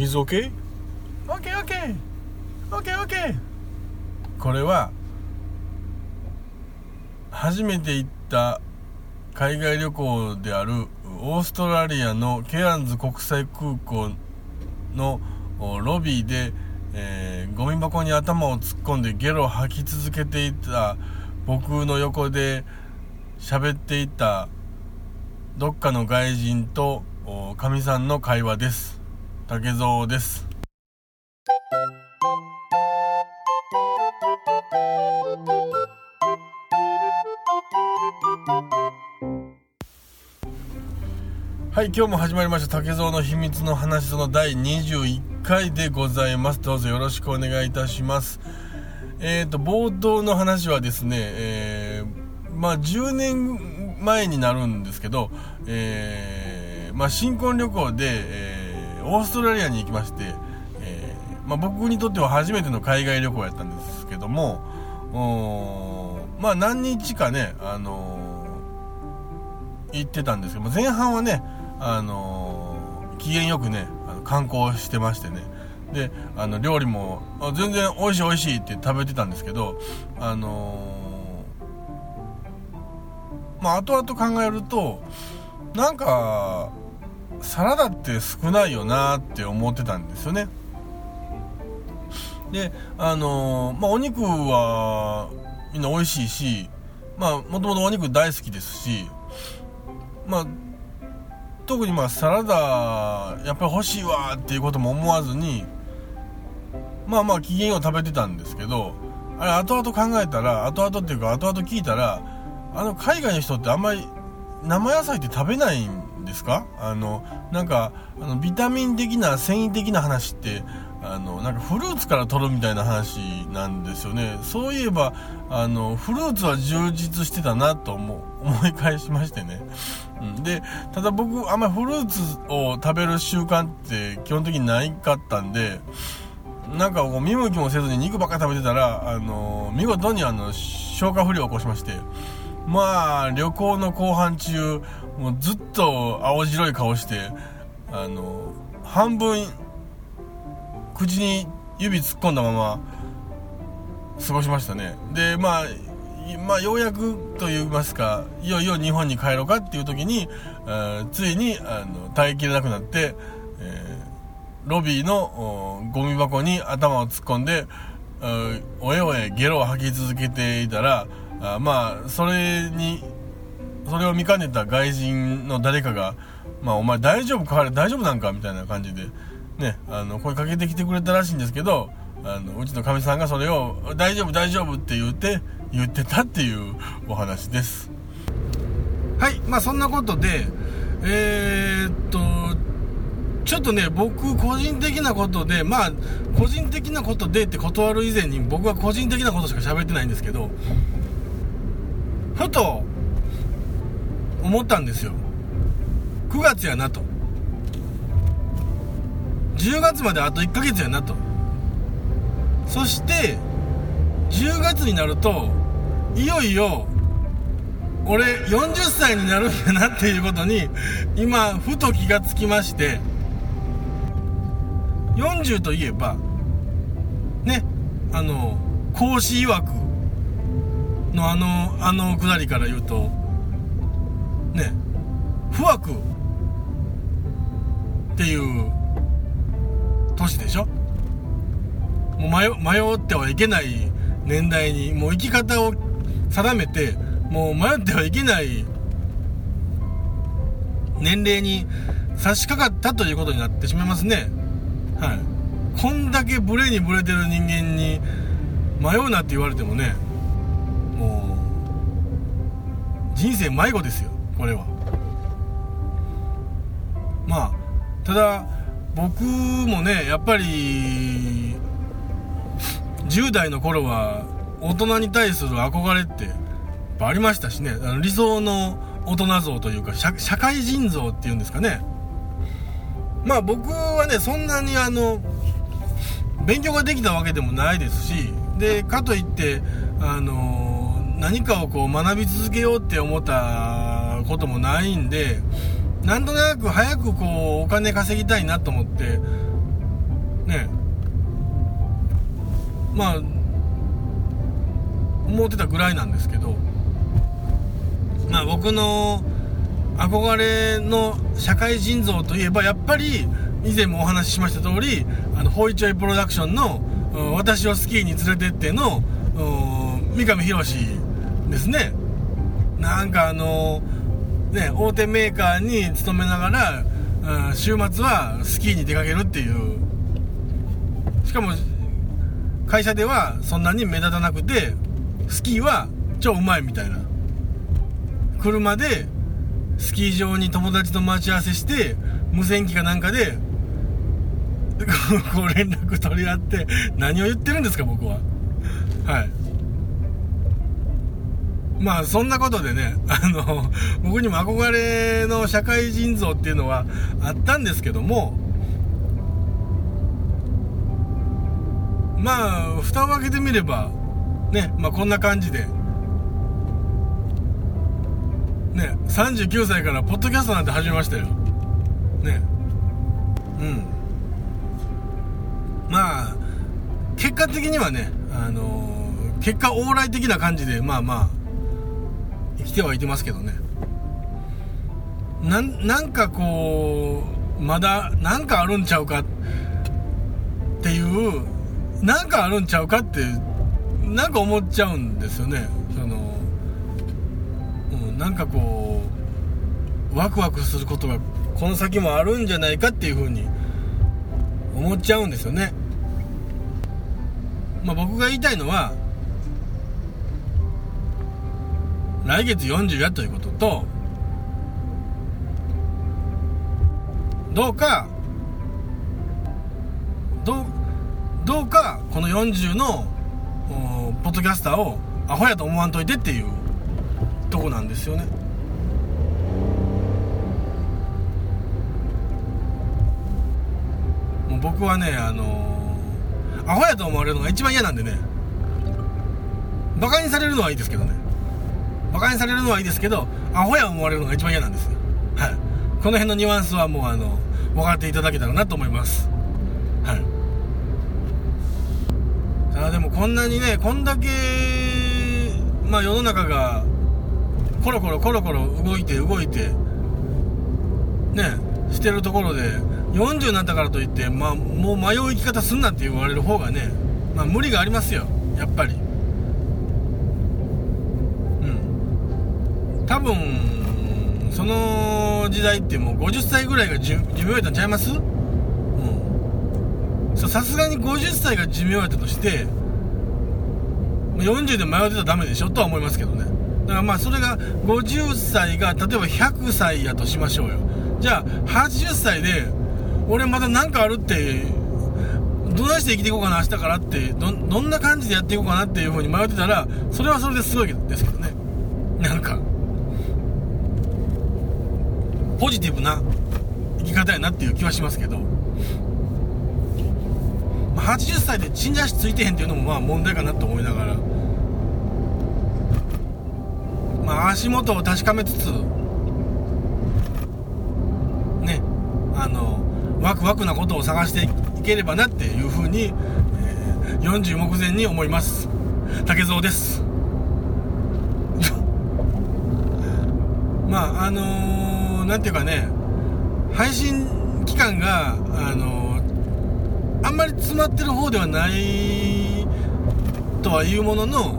He's okay? Okay, okay. Okay, okay. これは初めて行った海外旅行であるオーストラリアのケアンズ国際空港のロビーで、えー、ゴミ箱に頭を突っ込んでゲロを吐き続けていた僕の横で喋っていたどっかの外人とかみさんの会話です竹蔵です。はい今日も始まりました竹蔵の秘密の話その第21回でございます。どうぞよろしくお願いいたします。えっ、ー、と冒頭の話はですね、えー、まあ10年前になるんですけど、えー、まあ、新婚旅行で、えオーストラリアに行きまして、えまあ、僕にとっては初めての海外旅行やったんですけどもまあ何日かね、あの行ってたんですけど前半はねあのー、機嫌よくねあの観光してましてね。であの料理も全然美味しい美味しいって食べてたんですけどあのー、まあ後々考えるとなんかサラダって少ないよなって思ってたんですよね。であのー、まあお肉はみんな美味しいしまあもともとお肉大好きですしまあ特にまあサラダやっぱり欲しいわっていうことも思わずにまあまあ機嫌を食べてたんですけどあれ後々考えたら後々っていうか後々聞いたらあの海外の人ってあんまり生野菜って食べないんですか？あのなんかあのビタミン的な繊維的な話ってあのなんかフルーツから取るみたいな話なんですよね。そういえばあのフルーツは充実してたなと思 思い返しましてね、うん、でただ僕あんまりフルーツを食べる習慣って基本的にないかったんでなんかこう見向きもせずに肉ばっか食べてたらあの見事にあの消化不良を起こしまして。まあ旅行の後半中もうずっと青白い顔してあの半分口に指突っ込んだまま過ごしましたね。でまあまあ、ようやくと言いますかいよいよ日本に帰ろうかっていう時についにあの耐えきれなくなって、えー、ロビーのゴミ箱に頭を突っ込んでおえおえゲロを吐き続けていたらあまあそれにそれを見かねた外人の誰かが「まあ、お前大丈夫か大丈夫なんか?」みたいな感じでね、あの声かけてきてくれたらしいんですけどあのうちのかみさんがそれを「大丈夫大丈夫」って言って言ってたっていうお話ですはいまあそんなことでえー、っとちょっとね僕個人的なことでまあ個人的なことでって断る以前に僕は個人的なことしか喋ってないんですけどふと思ったんですよ。9月やなと。10月まであと1ヶ月やなと。そして10月になるといよいよ俺40歳になるんだなっていうことに今ふと気がつきまして。40といえばねあの孔子曰くのあのあのくだりから言うとね不惑っていう年でしょ？もう迷迷ってはいけない年代にもう生き方を定めてもう迷ってはいけない年齢に差し掛かったということになってしまいますね。はい。こんだけブレにブレてる人間に迷うなって言われてもねもう人生迷子ですよこれは。まあただ僕もねやっぱり10代の頃は大人に対する憧れってありましたしね。あの理想の大人像というか社会人像っていうんですかね。まあ僕はねそんなにあの勉強ができたわけでもないですしでかといってあの何かをこう学び続けようって思ったこともないんでなんとなく早くこうお金稼ぎたいなと思ってね。まあ思ってたぐらいなんですけどまあ僕の憧れの社会人像といえばやっぱり以前もお話ししました通りあのホイチョイプロダクションの「私をスキーに連れてっての」三上博史ですね。なんかあのね大手メーカーに勤めながら、うん、週末はスキーに出かけるっていう。しかも会社ではそんなに目立たなくてスキーは超うまいみたいな。車でスキー場に友達と待ち合わせして無線機かなんかで こう連絡取り合って何を言ってるんですか僕は。はい。まあそんなことでね あの僕にも憧れの社会人像っていうのはあったんですけどもまあ蓋を開けてみればねまあこんな感じでね39歳からポッドキャストなんて始めましたよ。ね。うん。まあ結果的にはねあの結果往来的な感じでまあまあ生きてはいてますけどね。なんかこうまだなんかあるんちゃうかっていうなんかあるんちゃうかってなんか思っちゃうんですよね。その、うん、なんかこうワクワクすることがこの先もあるんじゃないかっていうふうに思っちゃうんですよね。まあ僕が言いたいのは来月40やということとどうかどうどうかこの40のポッドキャスターをアホやと思わんといてっていうとこなんですよね。もう僕はねあのー、アホやと思われるのが一番嫌なんでね。バカにされるのはいいですけどね。バカにされるのはいいですけどアホや思われるのが一番嫌なんです。よはい。この辺のニュアンスはもうあの分かっていただけたらなと思います。はい。さあでもこんなにねこんだけまあ世の中がコロコロコロコロ動いて動いてねしてるところで40になったからといってまあもう迷う生き方すんなって言われる方がねまあ無理がありますよ。やっぱり。多分その時代ってもう50歳ぐらいが寿命やったんちゃいます？うん。さすがに50歳が寿命やったとして40で迷ってたらダメでしょとは思いますけどね。だからまあそれが50歳が例えば100歳やとしましょうよ。じゃあ80歳で俺まだ何かあるってどないして生きていこうかな明日からってどどんな感じでやっていこうかなっていう風に迷ってたらそれはそれですごいですけどね。なんか。ポジティブな生き方やなっていう気はしますけど、まあ、80歳で死んじゃしついてへんっていうのもまあ問題かなと思いながら、まあ、足元を確かめつつねあのワクワクなことを探していければなっていうふうに、えー、40目前に思います。竹蔵です。まああのー何ていうかね配信期間があのあんまり詰まってる方ではないとはいうものの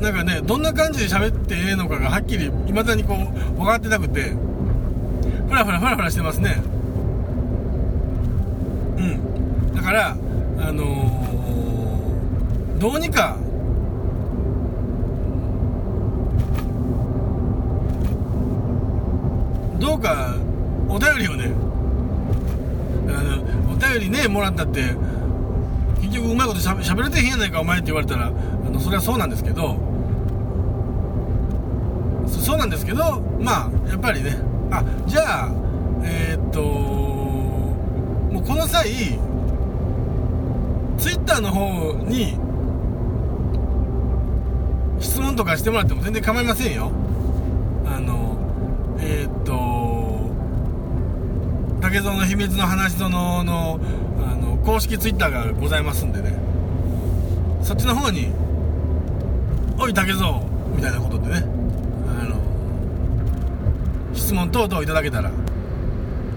なんかねどんな感じで喋ってええのかがはっきり未だにこう分かってなくてふらふらふらふらしてますね。うん。だからあのー、どうにかどうかお便りをねあのお便りねもらったって結局うまいことしゃべれてへんやないかお前って言われたらあのそれはそうなんですけどそうなんですけどまあやっぱりねあじゃあえー、っともうこの際ツイッターの方に質問とかしてもらっても全然構いませんよ。あの竹蔵の秘密の話そののあの公式ツイッターがございますんでね。そっちの方に「おい竹蔵」みたいなことでね。あの質問等々いただけたら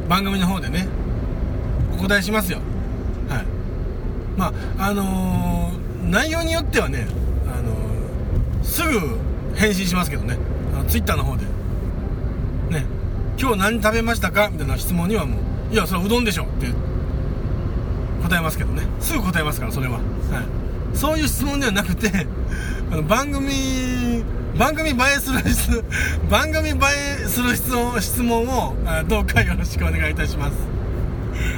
番組の方でねお答えしますよ。はい。まああのー、内容によってはね、あのー、すぐ返信しますけどね。あのツイッターの方で。今日何食べましたか？みたいな質問にはもういやそれはうどんでしょって答えますけどね。すぐ答えますからそれは、はい、そういう質問ではなくて あの番組番組映えする質 番組映えする質問質問をどうかよろしくお願いいたします。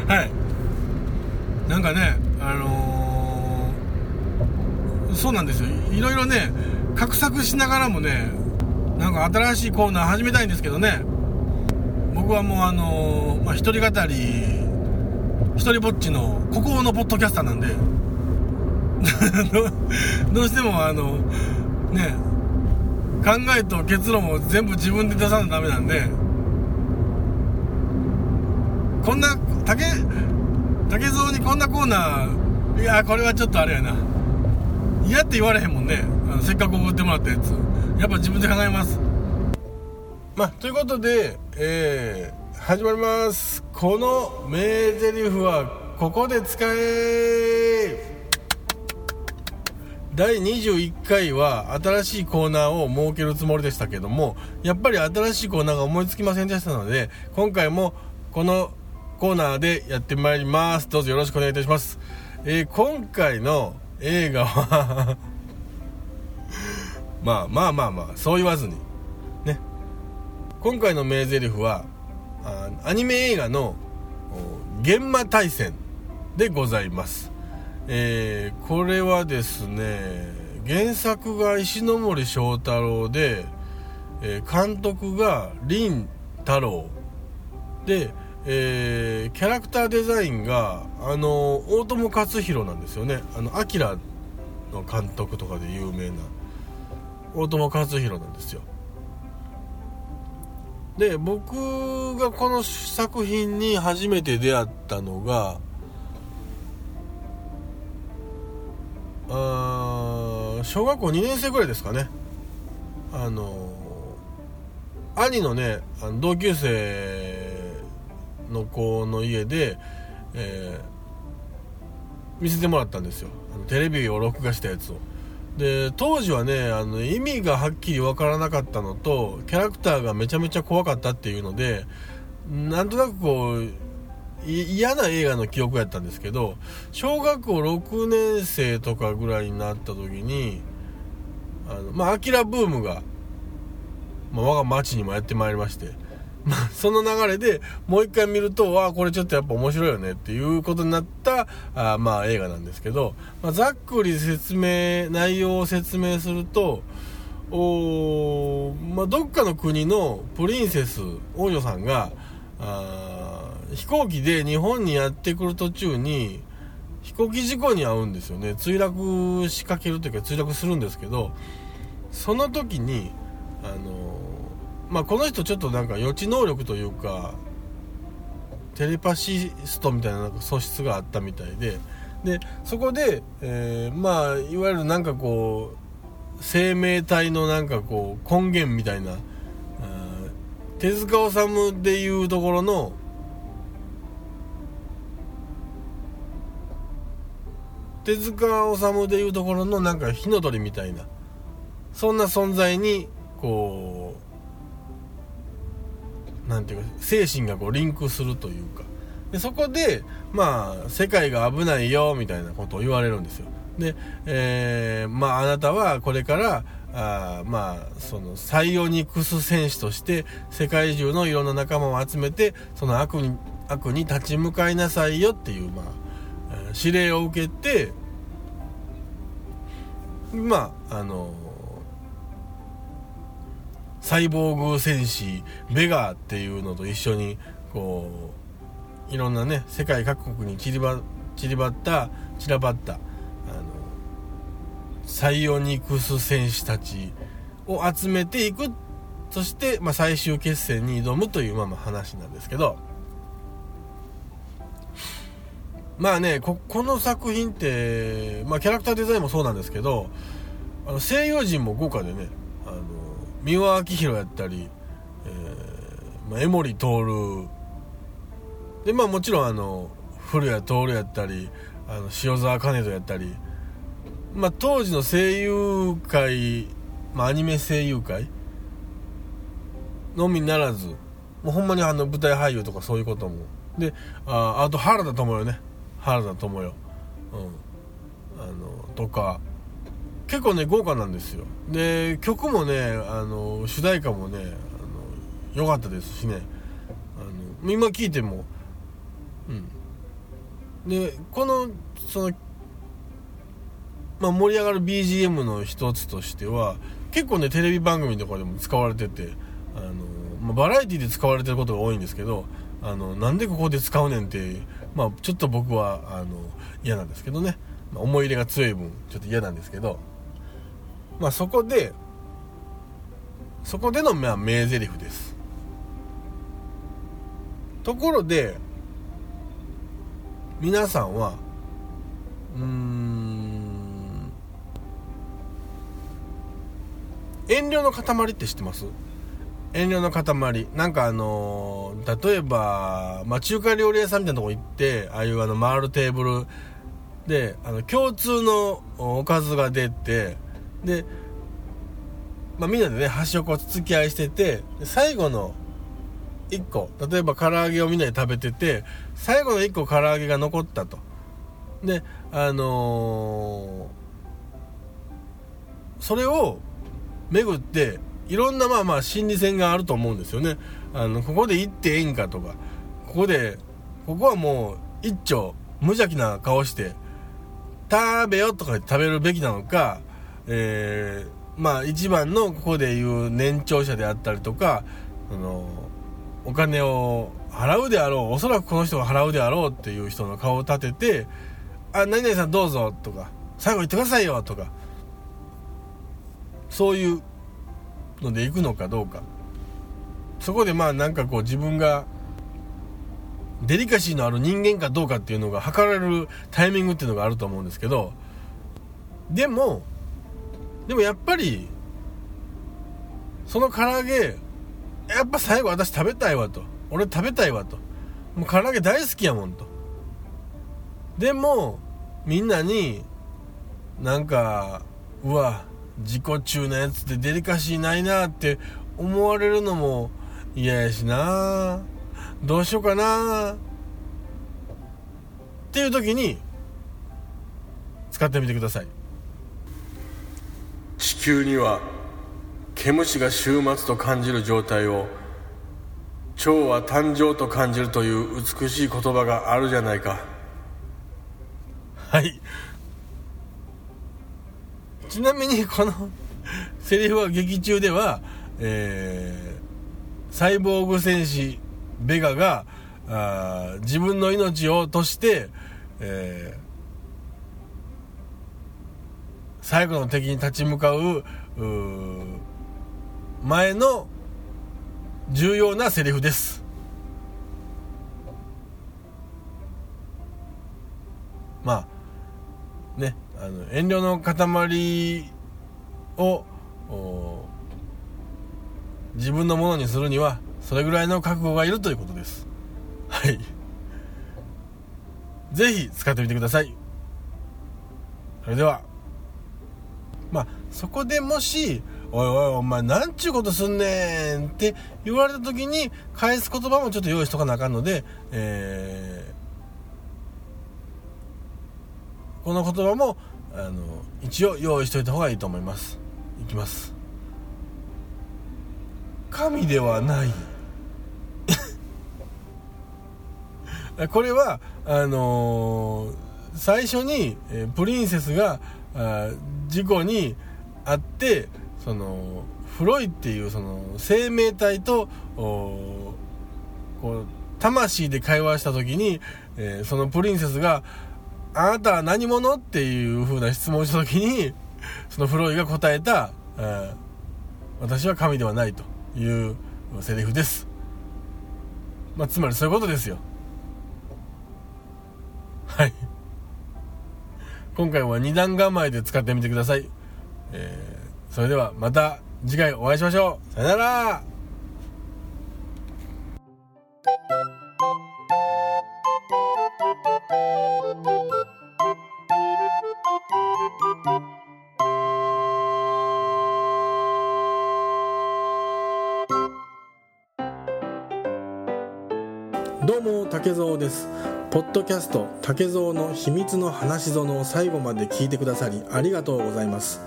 はい。なんかねあのー、そうなんですよ。いろいろね画策しながらもねなんか新しいコーナー始めたいんですけどね。僕はもうあのー、まあ、一人語り一人ぼっちの孤高のポッドキャスターなんで。どうしてもあのね考えと結論を全部自分で出さないとダメなんで。こんな竹竹蔵にこんなコーナーいやこれはちょっとあれやな。嫌って言われへんもんね。せっかく送ってもらったやつ。やっぱ自分で考えます。まあということでえー、始まります。この名台詞はここで使え。第21回は新しいコーナーを設けるつもりでしたけどもやっぱり新しいコーナーが思いつきませんでしたので今回もこのコーナーでやってまいります。どうぞよろしくお願いいたします、えー、今回の映画は まあまあまあまあそう言わずに。今回の名台詞はアニメ映画の「現場大戦」でございます。えー、これはですね原作が石森章太郎で、えー、監督が林太郎で、えー、キャラクターデザインがあの大友克洋なんですよね。あのアキラの監督とかで有名な大友克洋なんですよ。で僕がこの作品に初めて出会ったのがあ小学校2年生ぐらいですかね。あの兄のね同級生の子の家で、えー、見せてもらったんですよ。テレビを録画したやつを。で当時はねあの意味がはっきり分からなかったのとキャラクターがめちゃめちゃ怖かったっていうのでなんとなくこう嫌な映画の記憶やったんですけど小学校6年生とかぐらいになった時にあのまあアキラブームが、まあ、我が町にもやってまいりまして、その流れでもう一回見ると、わあ、これちょっとやっぱ面白いよねっていうことになったあまあ映画なんですけど、まあ、ざっくり説明、内容を説明すると、おまあ、どっかの国のプリンセス、王女さんが、あ飛行機で日本にやってくる途中に飛行機事故に遭うんですよね。墜落しかけるというか墜落するんですけどその時にあのまあこの人ちょっとなんか予知能力というかテレパシストみたいななんか素質があったみたいででそこで、えー、まあいわゆるなんかこう生命体のなんかこう根源みたいな手塚治虫でいうところの手塚治虫でいうところのなんか火の鳥みたいなそんな存在にこうなんていうか精神がこうリンクするというか。でそこでまあ世界が危ないよみたいなことを言われるんですよ。で、えー、まああなたはこれからあまあそのサイオニクス戦士として世界中のいろんな仲間を集めてその悪に悪に立ち向かいなさいよっていうまあ指令を受けてまああのサイボーグ戦士ベガーっていうのと一緒にこういろんなね世界各国に散りば散りばった散らばったあのサイオニクス戦士たちを集めていく。そして、まあ、最終決戦に挑むという、ま、ま話なんですけど。まあねここの作品って、まあ、キャラクターデザインもそうなんですけどあの声優陣も豪華でね三輪明宏やったり、えーまあ、江守徹。でまあもちろんあの古谷徹やったりあの塩沢兼人やったり、まあ、当時の声優界、まあ、アニメ声優界のみならずもうほんまにあの舞台俳優とかそういうことも。でああと原田知世ね。原田知世。うん。あのとか結構ね豪華なんですよ。で曲もねあの主題歌もねあの良かったですしね。あの今聴いても。うん。でこのそのまあ、盛り上がる BGM の一つとしては結構ねテレビ番組とかでも使われててあの、まあ、バラエティで使われてることが多いんですけどあのなんでここで使うねんって、まあ、ちょっと僕はあの嫌なんですけどね、まあ、思い入れが強い分ちょっと嫌なんですけど、まあ、そこでそこでの、まあ、名台詞です。ところで皆さんはうん遠慮の塊って知ってます？遠慮の塊。なんかあのー、例えば、まあ、中華料理屋さんみたいなとこ行ってああいうあの回るテーブルであの共通のおかずが出てで、まあ、みんなでね端をこう付き合いしてて最後の1個例えば唐揚げをみんなで食べてて最後の1個唐揚げが残ったと。であのー、それを巡っていろんなまあまあ心理戦があると思うんですよね。あのここで行ってええんかとかここでここはもう一丁無邪気な顔して食べよとか食べるべきなのか、えー、まあ一番のここでいう年長者であったりとかそのお金を払うであろうおそらくこの人が払うであろうっていう人の顔を立てて「あ何々さんどうぞ」とか「最後言ってくださいよ」とかそういうので行くのかどうか。そこでまあなんかこう自分がデリカシーのある人間かどうかっていうのが測られるタイミングっていうのがあると思うんですけどでもでもやっぱりその唐揚げやっぱ最後私食べたいわと。俺食べたいわと。もう唐揚げ大好きやもんと。でもみんなになんかうわ自己中なやつってデリカシーないなって思われるのも嫌やしな。どうしようかな。っていう時に使ってみてください。地球には毛虫が終末と感じる状態を蝶は誕生と感じるという美しい言葉があるじゃないか。はい。ちなみにこのセリフは劇中では、えー、サイボーグ戦士ベガがあ自分の命をとして、えー、最後の敵に立ち向かう前の重要なセリフです。まあねあの遠慮の塊を自分のものにするにはそれぐらいの覚悟がいるということです。はい。是非使ってみてください。それでは。そこでもし「おいおいお前なんちゅうことすんねん」って言われた時に返す言葉もちょっと用意しとかなあかんので、えー、この言葉もあの一応用意しといた方がいいと思います。いきます。神ではない。これはあのー、最初に、えプリンセスがあ事故に遭ってそのフロイっていうその生命体とこう魂で会話した時に、えー、そのプリンセスが「あなたは何者?」っていう風な質問をした時にそのフロイが答えた「私は神ではない」というセリフです、まあ、つまりそういうことですよ。はい。今回は2段構えで使ってみてください、えー、それではまた次回お会いしましょう。さよなら。どうも竹蔵です。ポッドキャスト竹蔵の秘密の話園を最後まで聞いてくださりありがとうございます。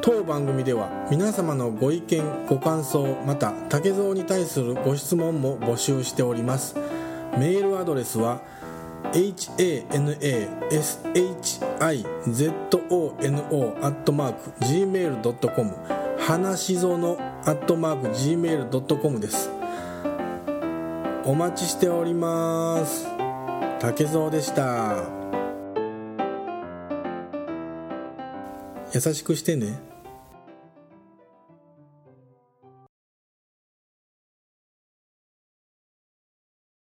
当番組では皆様のご意見ご感想また竹蔵に対するご質問も募集しております。メールアドレスは hanashizono.gmail.com 話しぞの .gmail.com です。お待ちしております。竹蔵でした。優しくしてね。